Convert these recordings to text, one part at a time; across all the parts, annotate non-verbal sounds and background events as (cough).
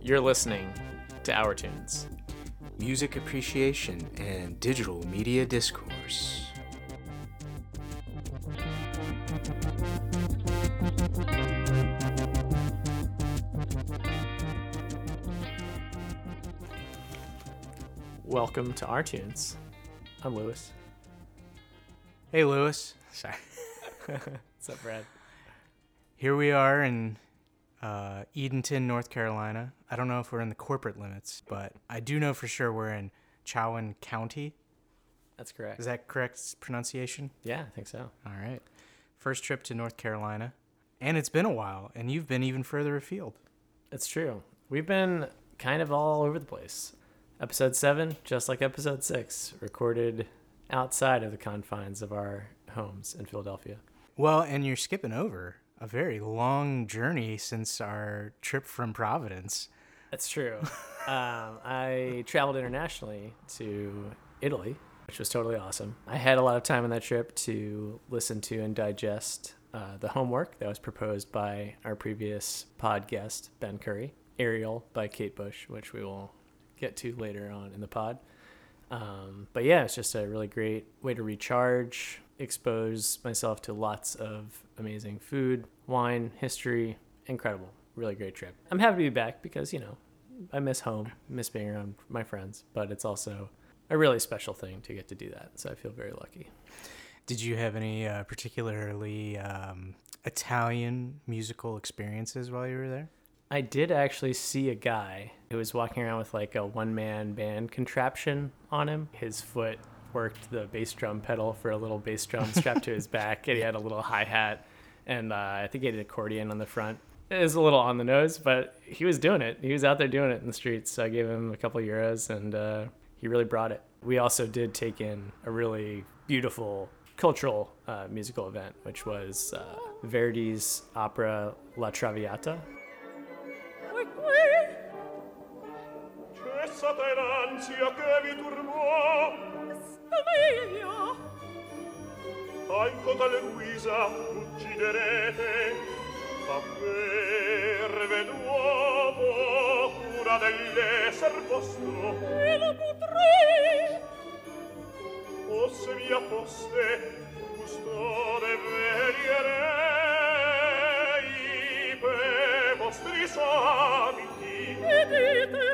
You're listening to ourTunes. Music appreciation and digital media discourse. Welcome to ourTunes. I'm Louis. Hey, Louis. Sorry. (laughs) What's up, Brad? Here we are in uh, Edenton, North Carolina. I don't know if we're in the corporate limits, but I do know for sure we're in Chowan County. That's correct. Is that correct pronunciation? Yeah, I think so. All right. First trip to North Carolina. And it's been a while, and you've been even further afield. It's true. We've been kind of all over the place. Episode 7, just like episode 6, recorded outside of the confines of our homes in Philadelphia. Well, and you're skipping over a very long journey since our trip from Providence. That's true. um, I traveled internationally to Italy, which was totally awesome. I had a lot of time on that trip to listen to and digest uh, the homework that was proposed by our previous pod guest, Ben Curry, Aerial by Kate Bush, which we will get to later on in the pod. Um, but yeah, it's just a really great way to recharge, expose myself to lots of amazing food, wine, history. Incredible. Really great trip. I'm happy to be back because, you know, I miss home, miss being around my friends, but it's also a really special thing to get to do that. So I feel very lucky. Did you have any uh, particularly um, Italian musical experiences while you were there? I did actually see a guy who was walking around with like a one man band contraption on him. His foot worked the bass drum pedal for a little bass drum strapped to his back, and he (laughs) had a little hi hat, and uh, I think he had an accordion on the front. It was a little on the nose, but he was doing it. He was out there doing it in the streets. So I gave him a couple euros, and uh, he really brought it. We also did take in a really beautiful cultural uh, musical event, which was uh, Verdi's opera La Traviata. ma in cotale guisa ucciderete averve d'uomo cura dell'esser vostro. E lo potrei. O se via foste custode verierei per vostri somiti e dite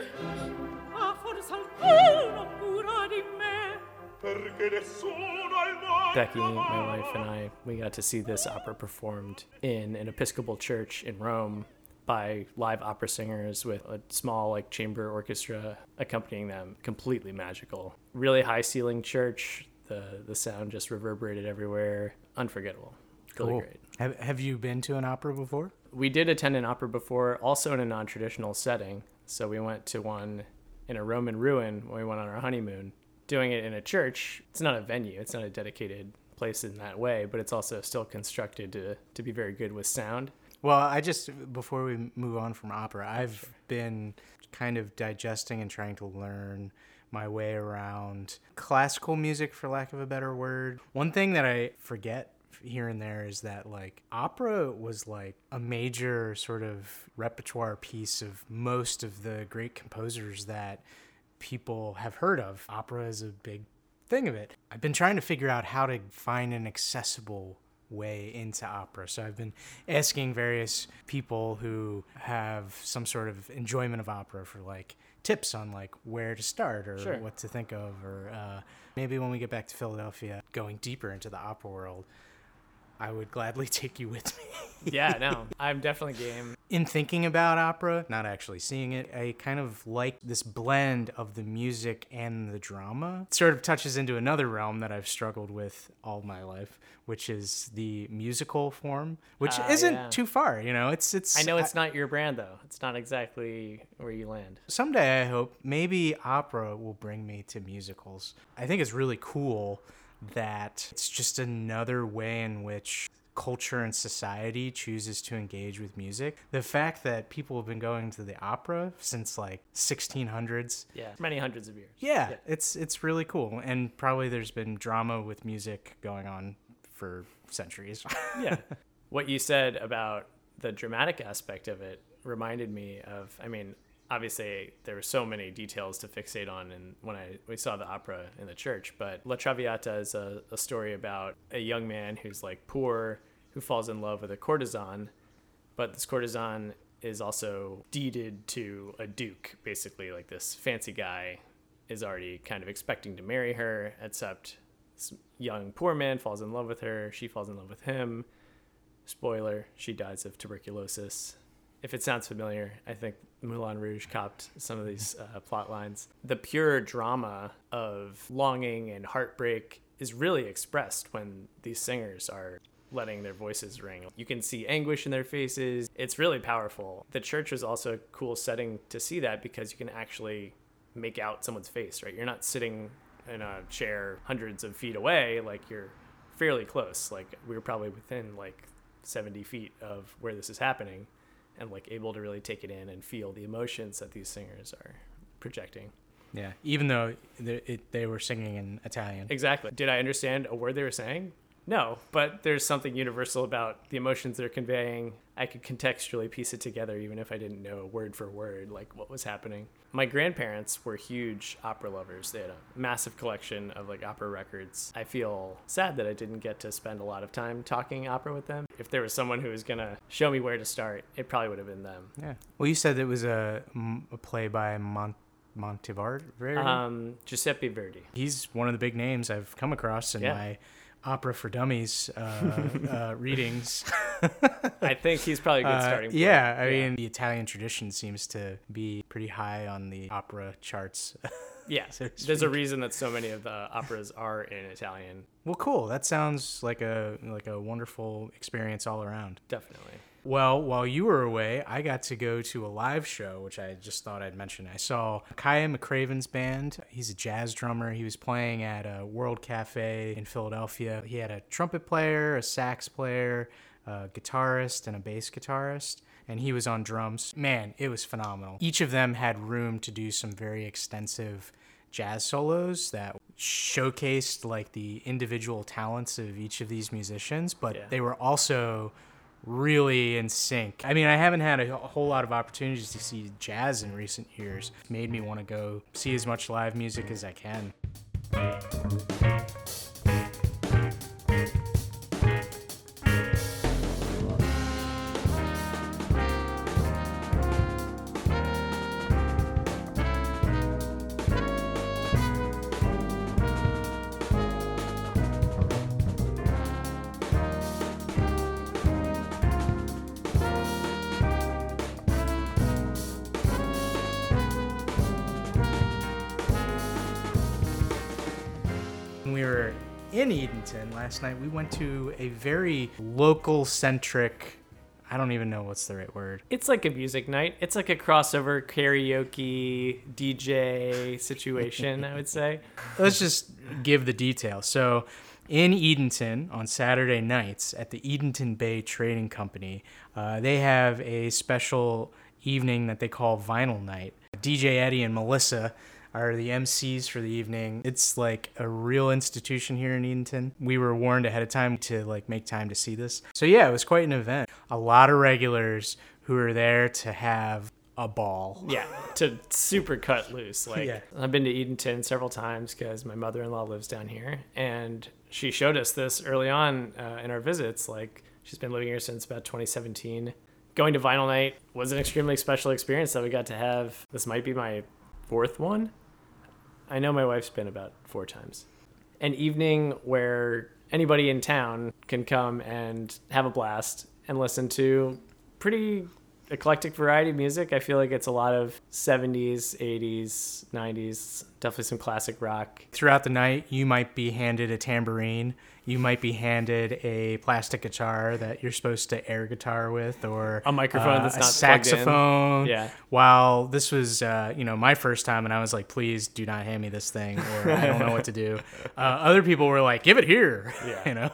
a forza alcuno pure Becky, my wife, and I, we got to see this opera performed in an Episcopal church in Rome by live opera singers with a small like chamber orchestra accompanying them. Completely magical. Really high ceiling church. The the sound just reverberated everywhere. Unforgettable. Really great. Have, have you been to an opera before? We did attend an opera before, also in a non traditional setting. So we went to one in a Roman ruin when we went on our honeymoon. Doing it in a church, it's not a venue, it's not a dedicated place in that way, but it's also still constructed to, to be very good with sound. Well, I just before we move on from opera, I've been kind of digesting and trying to learn my way around classical music for lack of a better word. One thing that I forget here and there is that like opera was like a major sort of repertoire piece of most of the great composers that people have heard of. Opera is a big thing of it. I've been trying to figure out how to find an accessible way into opera. So I've been asking various people who have some sort of enjoyment of opera for like tips on like where to start or Sure. what to think of or uh, maybe when we get back to Philadelphia going deeper into the opera world I would gladly (laughs) take you with me. Yeah, no, I'm definitely game. in thinking about opera, not actually seeing it, I kind of like this blend of the music and the drama. It sort of touches into another realm that I've struggled with all my life, which is the musical form, which Ah, isn't yeah. too far. You know, it's it's. I know it's not your brand though. It's not exactly where you land. someday I hope maybe opera will bring me to musicals. I think it's really cool that it's just another way in which culture and society chooses to engage with music. The fact that people have been going to the opera since like 1600s. Yeah, many hundreds of years. Yeah, it's it's really cool and probably there's been drama with music going on for centuries. (laughs) yeah. What you said about the dramatic aspect of it reminded me of, I mean, obviously there were so many details to fixate on and when I we saw the opera in the church. But La Traviata is a, a story about a young man who's like poor who falls in love with a courtesan, but this courtesan is also deeded to a duke, basically like this fancy guy is already kind of expecting to marry her, except this young poor man falls in love with her, she falls in love with him. Spoiler, she dies of tuberculosis. If it sounds familiar, I think Moulin Rouge copped some of these uh, plot lines. The pure drama of longing and heartbreak is really expressed when these singers are letting their voices ring. You can see anguish in their faces. It's really powerful. The church was also a cool setting to see that because you can actually make out someone's face, right? You're not sitting in a chair hundreds of feet away, like you're fairly close. Like we were probably within like 70 feet of where this is happening and like able to really take it in and feel the emotions that these singers are projecting. Yeah, even though they, it, they were singing in Italian. Exactly. Did I understand a word they were saying? No, but there's something universal about the emotions they're conveying. I could contextually piece it together even if I didn't know word for word like what was happening. My grandparents were huge opera lovers. They had a massive collection of like opera records. I feel sad that I didn't get to spend a lot of time talking opera with them. If there was someone who was going to show me where to start, it probably would have been them. Yeah. Well, you said it was a, a play by Mont- Monteverdi. Um, Giuseppe Verdi. He's one of the big names I've come across in Yeah. my opera for dummies uh, uh, (laughs) readings. I think he's probably a good Uh, starting point. yeah, I mean, the Italian tradition seems to be pretty high on the opera charts. (laughs) Yeah, so there's a reason that so many of the operas are in Italian. well, cool. That sounds like a like a wonderful experience all around. Definitely. Well, while you were away, I got to go to a live show, which I just thought I'd mention. I saw Makaya McCraven's band. He's a jazz drummer. He was playing at a World Cafe in Philadelphia. He had a trumpet player, a sax player, a guitarist, and a bass guitarist. And he was on drums. Man, it was phenomenal. Each of them had room to do some very extensive jazz solos that showcased like the individual talents of each of these musicians, but Yeah. they were also really in sync. I mean, I haven't had a whole lot of opportunities to see jazz in recent years. Made me want to go see as much live music as I can. Last night, we went to a very local centric, I don't even know what's the right word. It's like a music night. It's like a crossover karaoke DJ (laughs) situation, I would say. Let's just give the details. So, in Edenton on Saturday nights at the Edenton Bay Trading Company, uh, they have a special evening that they call Vinyl Night. DJ Eddie and Melissa are the MCs for the evening. It's like a real institution here in Edenton. We were warned ahead of time to like make time to see this. So yeah, it was quite an event. A lot of regulars who are there to have a ball. Yeah, to super cut loose. Like Yeah. I've been to Edenton several times because my mother-in-law lives down here, and she showed us this early on uh, in our visits. Like she's been living here since about 2017. Going to Vinyl Night was an extremely special experience that we got to have. This might be my fourth one. I know my wife's been about four times. An evening where anybody in town can come and have a blast and listen to pretty eclectic variety of music. I feel like it's a lot of 70s, 80s, 90s, definitely some classic rock. throughout the night you might be handed a tambourine you might be handed a plastic guitar that you're supposed to air guitar with or A microphone uh, that's a not in. saxophone Yeah. while this was uh, you know my first time and i was like please do not hand me this thing or i don't know what to do (laughs) uh, other people were like give it here (laughs) Yeah. you know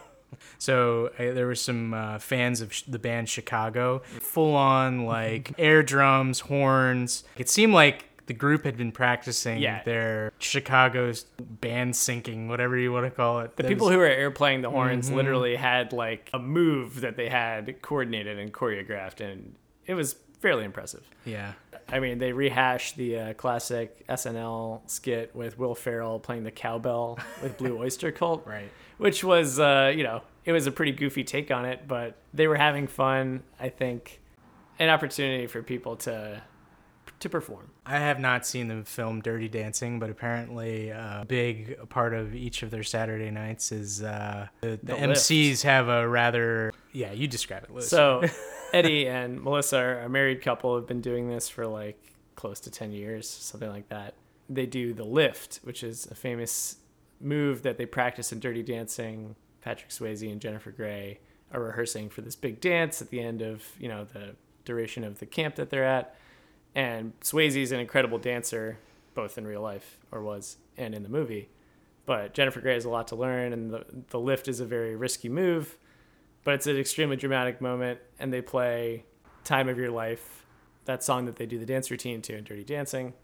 so uh, there were some uh, fans of sh- the band Chicago, full on like (laughs) air drums, horns. It seemed like the group had been practicing Yeah. their Chicago's band syncing, whatever you want to call it. The people who were air playing the horns literally had like a move that they had coordinated and choreographed, and it was fairly impressive. Yeah. I mean, they rehashed the uh, classic SNL skit with Will Ferrell playing the cowbell with Blue (laughs) Oyster Cult, Right. which was, uh, you know, it was a pretty goofy take on it, but they were having fun. I think an opportunity for people to to perform. I have not seen the film Dirty Dancing, but apparently a big part of each of their Saturday nights is uh, the, the, The MCs have a rather yeah. You describe it, Liz. So (laughs) Eddie and Melissa are a married couple have been doing this for like close to 10 years, something like that. They do the lift, which is a famous move that they practice in Dirty Dancing. Patrick Swayze and Jennifer Grey are rehearsing for this big dance at the end of, you know, the duration of the camp that they're at. And Swayze's an incredible dancer, both in real life or was and in the movie. But Jennifer Grey has a lot to learn, and the, the lift is a very risky move but it's an extremely dramatic moment and they play time of your life that song that they do the dance routine to in dirty dancing.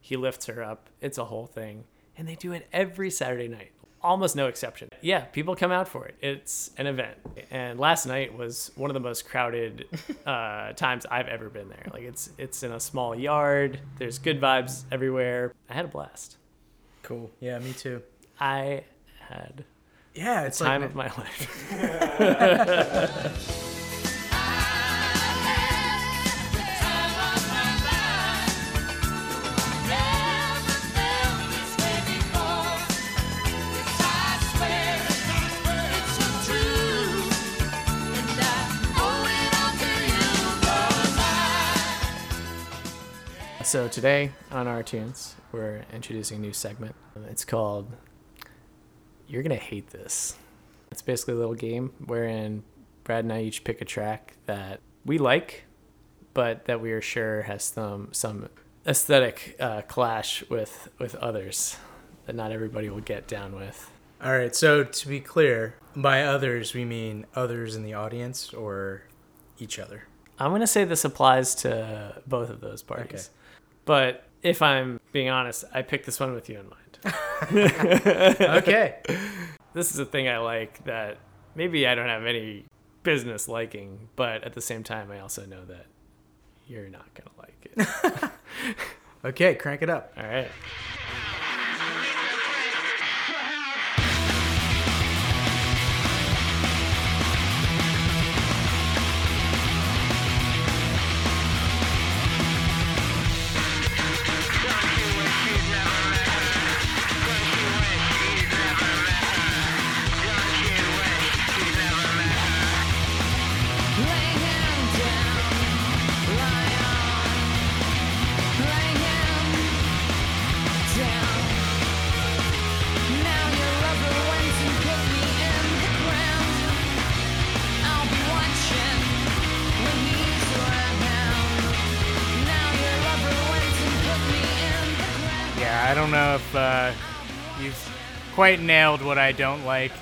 He lifts her up. It's a whole thing. And they do it every saturday night almost no exception. Yeah people come out for it. It's an event. And last night was one of the most crowded (laughs) uh, times i've ever been there. Like it's it's in a small yard. There's good vibes everywhere. I had a blast. Cool. Yeah, me too. i had Yeah, it's time like of my life (laughs) (laughs) So today on ourTunes, we're introducing a new segment. It's called "You're Gonna Hate This." It's basically a little game wherein Brad and I each pick a track that we like, but that we are sure has some some aesthetic uh, clash with with others that not everybody will get down with. All right, so to be clear, by others we mean others in the audience or each other. I'm gonna say this applies to both of those parties, Okay. But if I'm being honest, I picked this one with you in mind. (laughs) Okay. this is a thing I like that maybe I don't have any business liking, but at the same time, I also know that you're not gonna like it. (laughs) okay, crank it up. All right. Quite nailed what I don't like.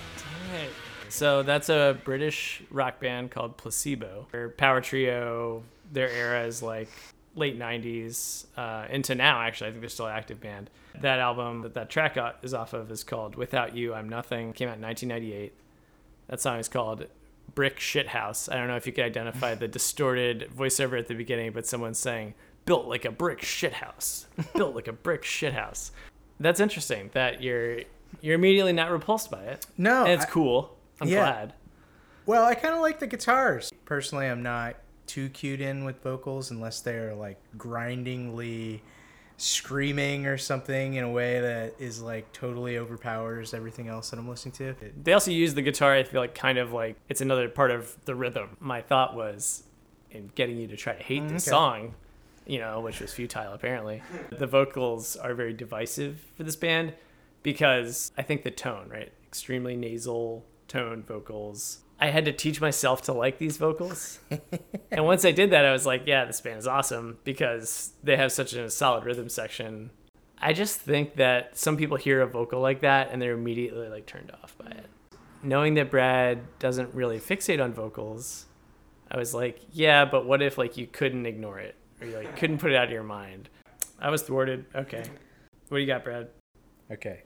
So that's a British rock band called Placebo. Their power trio, their era is like late 90s uh, into now, actually. I think they're still an active band. That album that that track is off of is called Without You, I'm Nothing. Came out in 1998. That song is called Brick Shithouse. I don't know if you can identify the distorted voiceover at the beginning, but someone's saying, built like a brick shithouse. built like a brick shithouse. That's interesting that you're you're immediately not repulsed by it. No, And it's I- cool. I'm Yeah. glad. Well, I kind of like the guitars. Personally, I'm not too cued in with vocals unless they're like grindingly screaming or something in a way that is like totally overpowers everything else that I'm listening to. They also use the guitar, I feel like, kind of like it's another part of the rhythm. My thought was in getting you to try to hate mm, the okay. song, you know, which was futile apparently. The vocals are very divisive for this band because I think the tone, right? Extremely nasal tone vocals. I had to teach myself to like these vocals. (laughs) and once I did that, I was like, yeah, this band is awesome because they have such a solid rhythm section. I just think that some people hear a vocal like that and they're immediately like turned off by it. Knowing that Brad doesn't really fixate on vocals, I was like, yeah, but what if like you couldn't ignore it or you like couldn't put it out of your mind? I was thwarted. Okay. What do you got, Brad? Okay,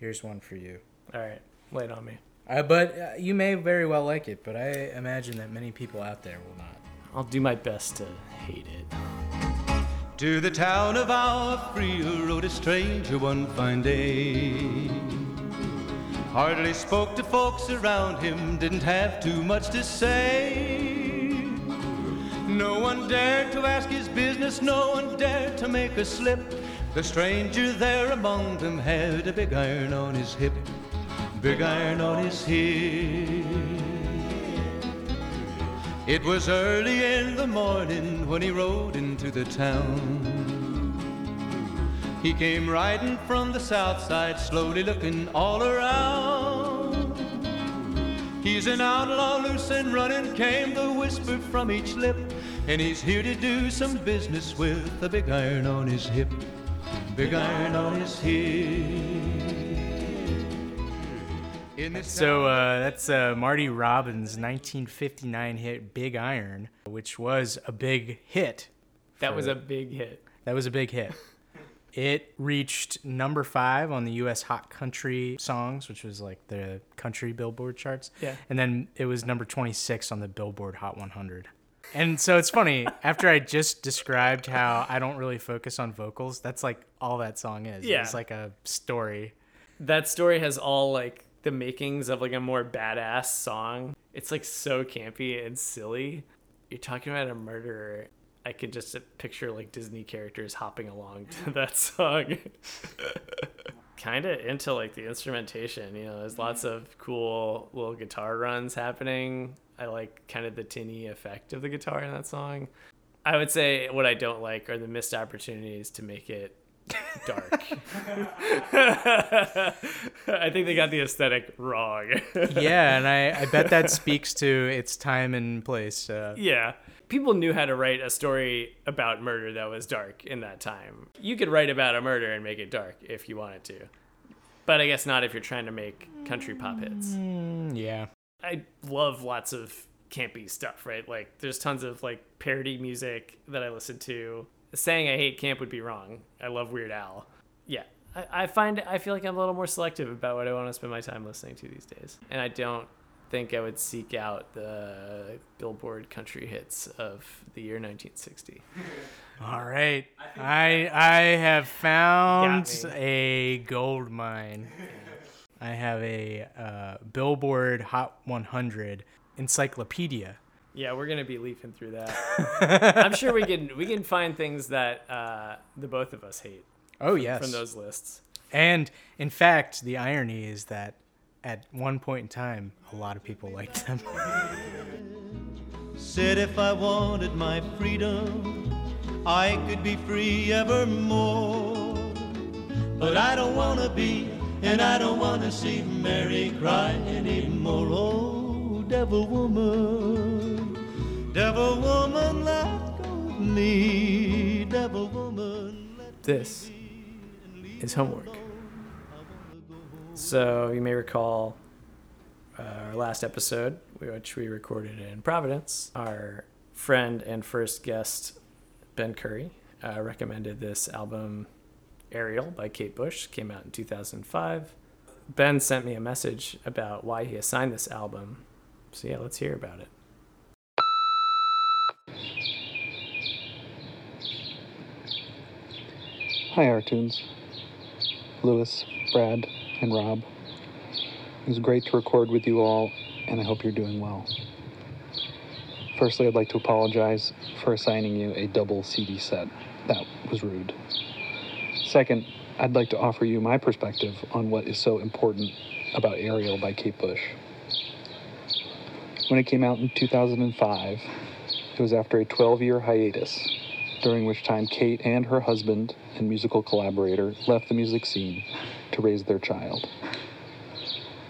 here's one for you. All right, lay it on me. Uh, but uh, you may very well like it, but I imagine that many people out there will not. I'll do my best to hate it. To the town of our free rode a stranger one fine day. Hardly spoke to folks around him, didn't have too much to say. No one dared to ask his business, no one dared to make a slip. The stranger there among them had a big iron on his hip, big iron on his hip. It was early in the morning when he rode into the town. He came riding from the south side, slowly looking all around. He's an outlaw, loose and running, came the whisper from each lip. And he's here to do some business with a big iron on his hip, big iron on his hip. In this So uh, that's uh, Marty Robbins' 1959 hit "Big Iron," which was a big hit. That was a big hit. That was a big hit. It reached number five on the U.S. Hot Country Songs, which was like the country Billboard charts. Yeah. And then it was number 26 on the Billboard Hot 100. And so it's funny, after I just described how I don't really focus on vocals, that's like all that song is. Yeah. It's like a story. That story has all like the makings of like a more badass song. It's like so campy and silly. You're talking about a murderer. I could just picture like Disney characters hopping along to (laughs) that song. kind of into like the instrumentation, you know, there's lots of cool little guitar runs happening. I like kind of the tinny effect of the guitar in that song. I would say what I don't like are the missed opportunities to make it dark. (laughs) (laughs) I think they got the aesthetic wrong. Yeah, and I, I bet that speaks to its time and place. Uh, yeah. People knew how to write a story about murder that was dark in that time. You could write about a murder and make it dark if you wanted to. But I guess not if you're trying to make country pop hits. mm, yeah. I love lots of campy stuff, right? Like there's tons of like parody music that I listen to. Saying I hate camp would be wrong. I love Weird Al. Yeah. I, I find I feel like I'm a little more selective about what I want to spend my time listening to these days. And I don't think I would seek out the Billboard country hits of the year 1960. (laughs) All right. I I have found a gold mine. (laughs) I have a uh, Billboard Hot 100 encyclopedia. Yeah, we're gonna be leafing through that. (laughs) I'm sure we can we can find things that uh, the both of us hate Oh yes. from those lists. And in fact, the irony is that at one point in time, a lot of people liked them. (laughs) Said if I wanted my freedom, I could be free evermore. But I don't wanna be, and I don't wanna see Mary cry anymore. Oh, devil woman, devil woman, let go of me. Devil woman, let This is homework. So you may recall uh, our last episode, which we recorded in Providence. Our friend and first guest, Ben Curry, uh, recommended this album, Aerial by Kate Bush. Came out in 2005. Ben sent me a message about why he assigned this album. So yeah, let's hear about it. Hi, ourTunes. Louis, Brad, and Rob. It was great to record with you all, and I hope you're doing well. Firstly, I'd like to apologize for assigning you a double CD set. That was rude. Second, I'd like to offer you my perspective on what is so important about Aerial by Kate Bush. When it came out in 2005, it was after a 12 year hiatus, during which time Kate and her husband and musical collaborator left the music scene to raise their child.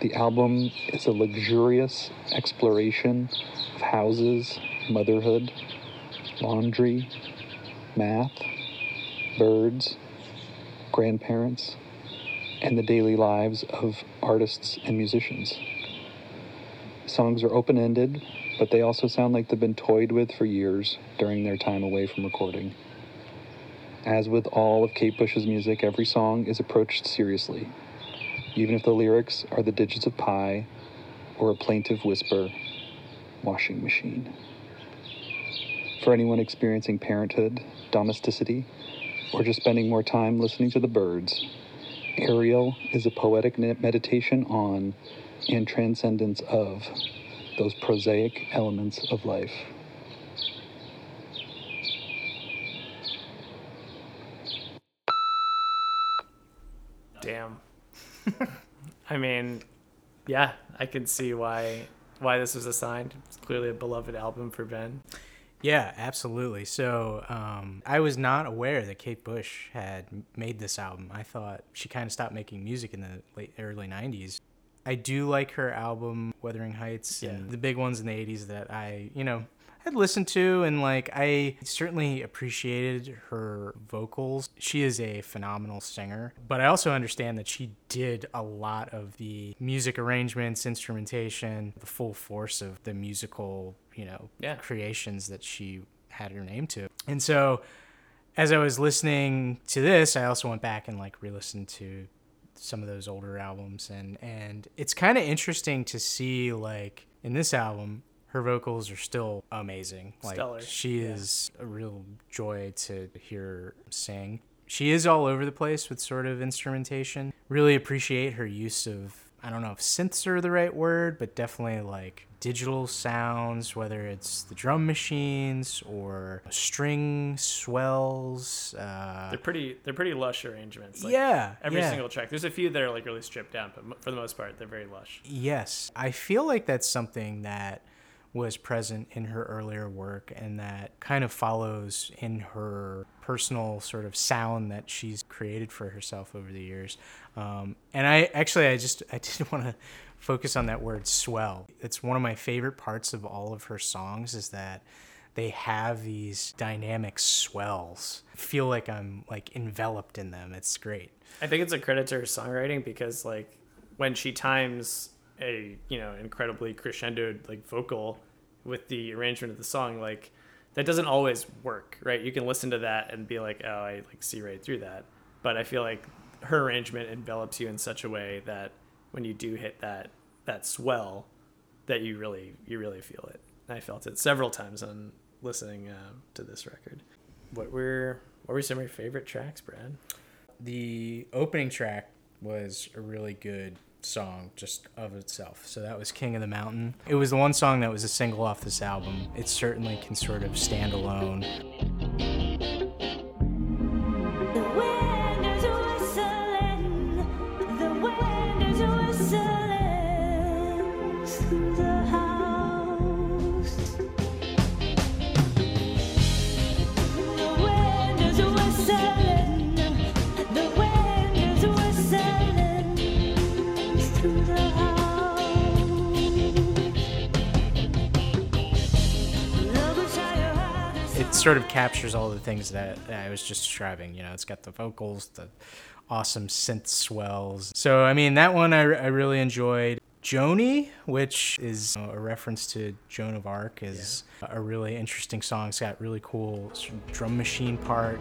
The album is a luxurious exploration of houses, motherhood, laundry, math, birds, grandparents, and the daily lives of artists and musicians. Songs are open ended, but they also sound like they've been toyed with for years during their time away from recording. As with all of Kate Bush's music, every song is approached seriously, even if the lyrics are the digits of pi or a plaintive whisper, washing machine. For anyone experiencing parenthood, domesticity, or just spending more time listening to the birds, Aerial is a poetic meditation on and transcendence of those prosaic elements of life. Damn. (laughs) I mean, yeah, I can see why why this was assigned. It's clearly a beloved album for Ben. Yeah, absolutely. So um, I was not aware that Kate Bush had made this album. I thought she kind of stopped making music in the late early '90s. I do like her album Wuthering Heights and the big ones in the '80s that I, you know, had listened to and like I certainly appreciated her vocals. She is a phenomenal singer, but I also understand that she did a lot of the music arrangements, instrumentation, the full force of the musical, you know, Yeah. creations that she had her name to. And so as I was listening to this, I also went back and like re-listened to some of those older albums and and it's kind of interesting to see like in this album her vocals are still amazing. Like Stellar, she yeah. is a real joy to hear sing. She is all over the place with sort of instrumentation. Really appreciate her use of I don't know if synths are the right word, but definitely like digital sounds, whether it's the drum machines or string swells. Uh, They're pretty they're pretty lush arrangements. Like, yeah, Every yeah. single track. There's a few that are like really stripped down, but for the most part, they're very lush. Yes, I feel like that's something that was present in her earlier work and that kind of follows in her personal sort of sound that she's created for herself over the years. Um, and I actually, I just, I (laughs) did want to focus on that word swell. It's one of my favorite parts of all of her songs is that they have these dynamic swells. I feel like I'm like enveloped in them. It's great. I think it's a credit to her songwriting because like when she times a you know incredibly crescendoed like vocal with the arrangement of the song, like that doesn't always work, right? You can listen to that and be like, oh, I like see right through that. But I feel like her arrangement envelops you in such a way that when you do hit that that swell, that you really you really feel it. I felt it several times on listening uh, to this record. What were what were some of your favorite tracks, Brad? the opening track was a really good song just of itself. So that was King of the Mountain. It was the one song that was a single off this album. It certainly can sort of stand alone. Sort of captures all the things that, that I was just describing. You know, it's got the vocals, the awesome synth swells. So, I mean, that one I, I really enjoyed. Joanni, which is a reference to Joan of Arc, is a really interesting song. It's got really cool sort of drum machine part.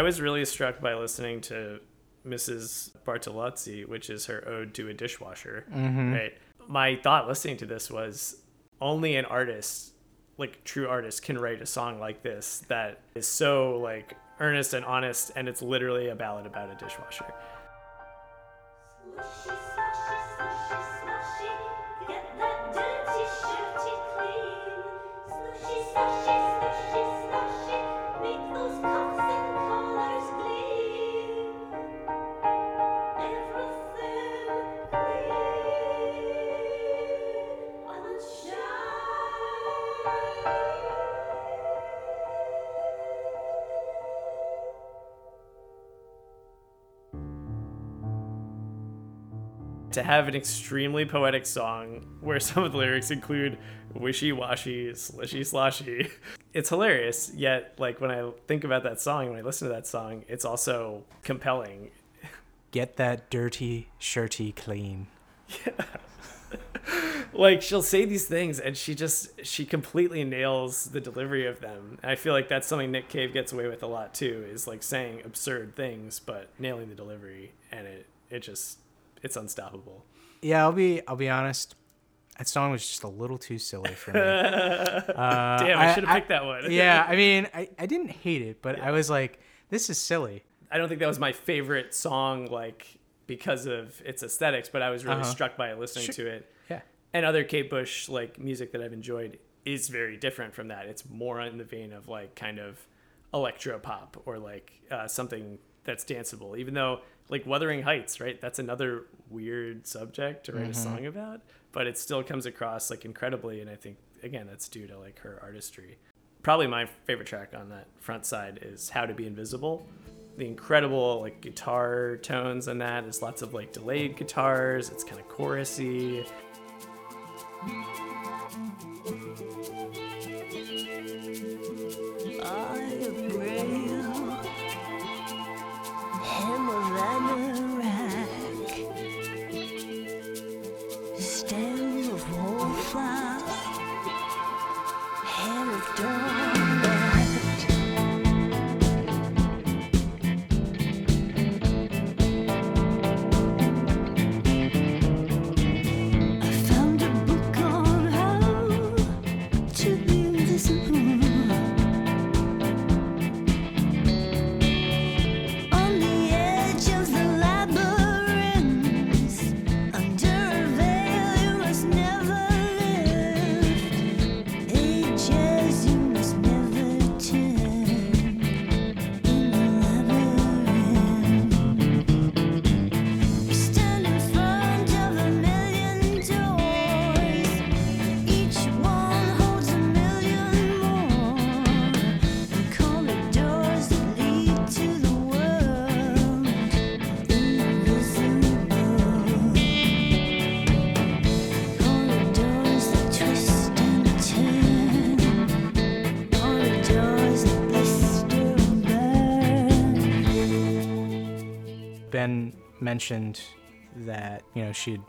I was really struck by listening to Mrs. Bartolozzi, which is her ode to a dishwasher. Mm-hmm. Right. My thought listening to this was only an artist, like true artist, can write a song like this that is so like earnest and honest, and it's literally a ballad about a dishwasher. Slushy, slushy, slushy, To have an extremely poetic song where some of the lyrics include wishy washy, slishy sloshy, it's hilarious. Yet, like when I think about that song, when I listen to that song, it's also compelling. Get that dirty shirty clean. Yeah. (laughs) like she'll say these things and she just she completely nails the delivery of them and i feel like that's something nick cave gets away with a lot too is like saying absurd things but nailing the delivery and it it just it's unstoppable Yeah, I'll be I'll be honest. That song was just a little too silly for me. (laughs) damn i, should have picked that one yeah, (laughs) I mean, I, I didn't hate it, but I was like, this is silly. i don't think that was my favorite song like because of its aesthetics but i was really Uh-huh. struck by it listening Sure. to it Yeah. and other Kate Bush like music that I've enjoyed is very different from that. It's more in the vein of like kind of electro pop or like uh, something that's danceable. Even though like Wuthering Heights, right? That's another weird subject to write a mm-hmm. song about, but it still comes across like incredibly. And I think again that's due to like her artistry. Probably my favorite track on that front side is How to Be Invisible. The incredible like guitar tones on that. There's lots of like delayed guitars. It's kind of chorusy. Mentioned that you know she'd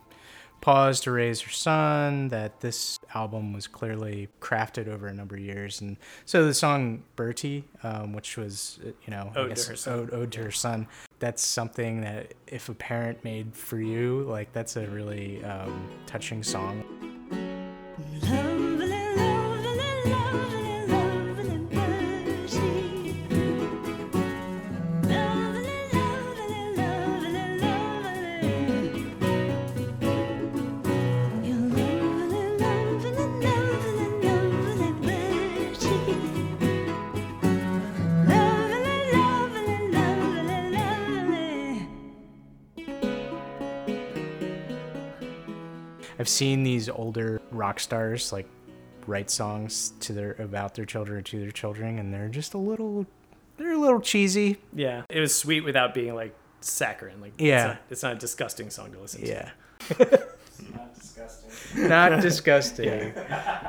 paused to raise her son. That this album was clearly crafted over a number of years, and so the song "Bertie," um, which was uh, you know Ode to her son. ode, ode to her son. That's something that if a parent made for you, like that's a really um, touching song. I've seen these older rock stars like write songs to their about their children or to their children, and they're just a little, they're a little cheesy. Yeah, it was sweet without being like saccharine. Like, Yeah. it's not, it's not a disgusting song to listen to. Yeah. (laughs) Not disgusting. (laughs) Not disgusting.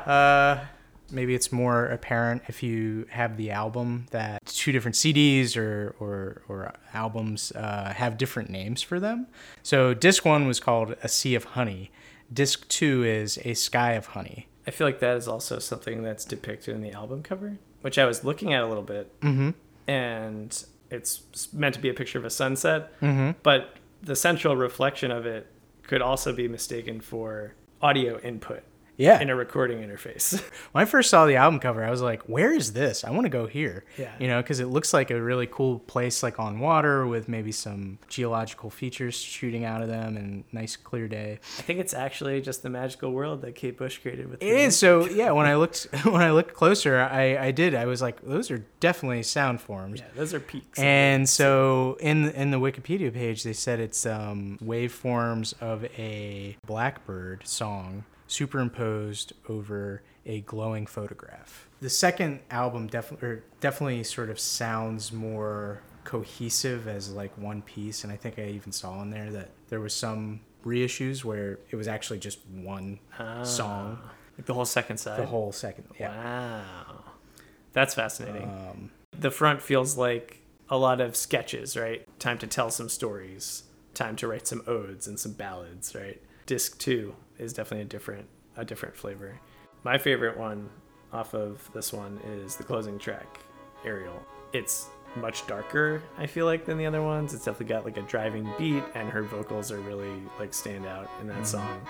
Uh, maybe it's more apparent if you have the album that two different CDs or or, or albums uh, have different names for them. So disc one was called A Sea of Honey. Disc two is A Sky of Honey. I feel like that is also something that's depicted in the album cover, which I was looking at a little bit, mm-hmm. and it's meant to be a picture of a sunset, mm-hmm. but the central reflection of it could also be mistaken for audio input Yeah. in a recording interface. (laughs) When I first saw the album cover, I was like, "Where is this? I want to go here." Yeah. You know, because it looks like a really cool place, like on water, with maybe some geological features shooting out of them, and nice clear day. I think it's actually just the magical world that Kate Bush created with it. It is so. (laughs) Yeah. When I looked, (laughs) when I looked closer, I I did. I was like, those are definitely sound forms. Yeah, those are peaks. And so in in the Wikipedia page, they said it's um, waveforms of a blackbird song superimposed over a glowing photograph. The second album definitely definitely sort of sounds more cohesive as like one piece, and I think I even saw in there that there was some reissues where it was actually just one song, Like the whole second side. the whole second. Yeah. Wow. That's fascinating. Um, the front feels like a lot of sketches, right? Time to tell some stories, time to write some odes and some ballads, right? Disc 2 is definitely a different a different flavor. My favorite one off of this one is the closing track, Aerial. It's much darker, I feel like, than the other ones. It's definitely got like a driving beat and her vocals are really like stand out in that mm-hmm. song.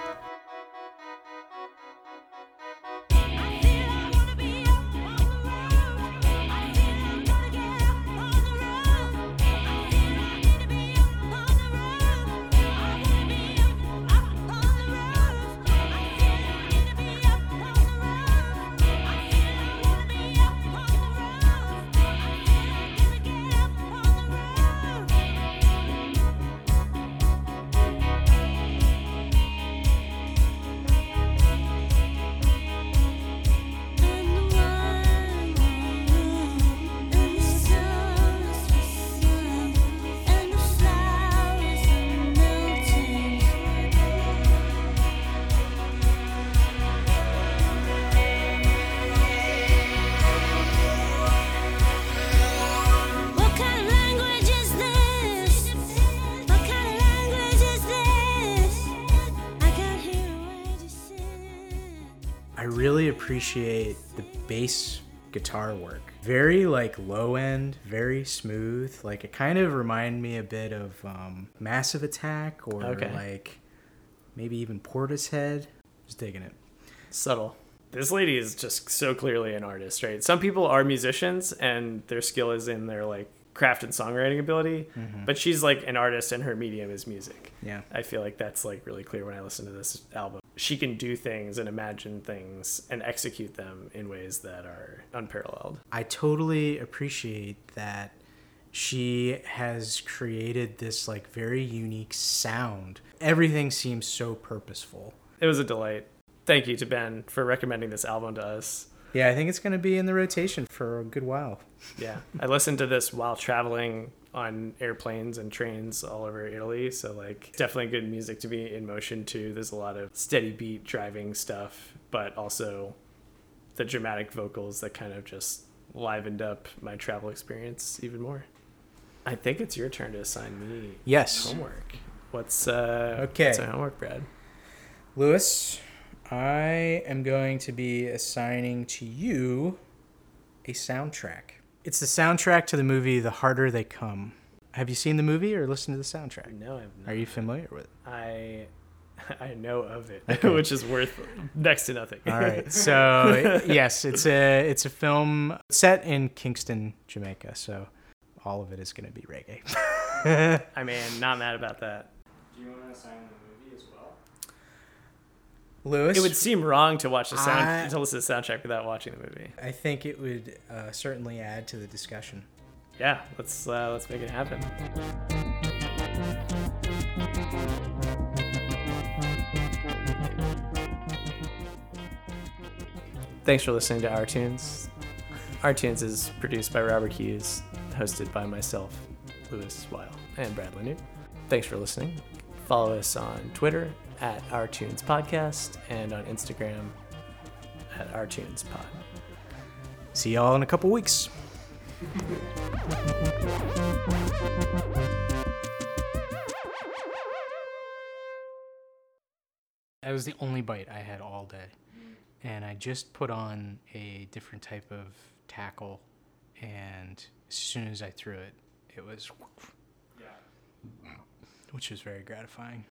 Appreciate the bass guitar work. Very like low end, very smooth. Like it kind of remind me a bit of um, Massive Attack or Okay. like maybe even Portishead. Just digging it. subtle. This lady is just so clearly an artist, right? Some people are musicians and their skill is in their like craft and songwriting ability, but she's like an artist and her medium is music. Yeah. I feel like that's like really clear when I listen to this album. She can do things and imagine things and execute them in ways that are unparalleled. I totally appreciate that she has created this like very unique sound. Everything seems so purposeful. It was a delight. Thank you to Ben for recommending this album to us. Yeah, I think it's going to be in the rotation for a good while. Yeah, I listened to this while traveling on airplanes and trains all over Italy. So like, definitely good music to be in motion to. There's a lot of steady beat driving stuff, but also the dramatic vocals that kind of just livened up my travel experience even more. I think it's your turn to assign me Yes. homework. What's uh Okay. What's my homework, Brad? Louis, I am going to be assigning to you a soundtrack. It's the soundtrack to the movie The Harder They Come. Have you seen the movie or listened to the soundtrack? No, I've not. Are you familiar with it? I (laughs) I know of it, (laughs) which is worth next to nothing. All right. (laughs) So yes, it's a it's a film set in Kingston, Jamaica. So all of it is going to be reggae. I mean, not mad about that. Do you want to assign the movie as well? Louis, It would seem wrong to watch the sound I- to listen to the soundtrack without watching the movie. I think it would uh, certainly add to the discussion. Yeah, let's uh, let's make it happen. Thanks for listening to ourTunes. Our Tunes is produced by Robert Hughes, hosted by myself, Louis Weil, and Brad Lanu. Thanks for listening. Follow us on Twitter at ourTunes Podcast and on Instagram at ourTunes Pod. See y'all in a couple weeks. That was the only bite I had all day. And I just put on a different type of tackle. And as soon as I threw it, it was. Which was very gratifying.